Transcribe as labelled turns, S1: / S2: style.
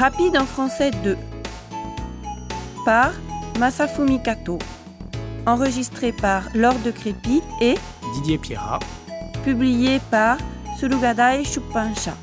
S1: Rapide en français 2 par Masafumi Kato. Enregistré par Laure de Crépy et
S2: Didier Pierrat.
S1: publié par Surugadai Shupansha.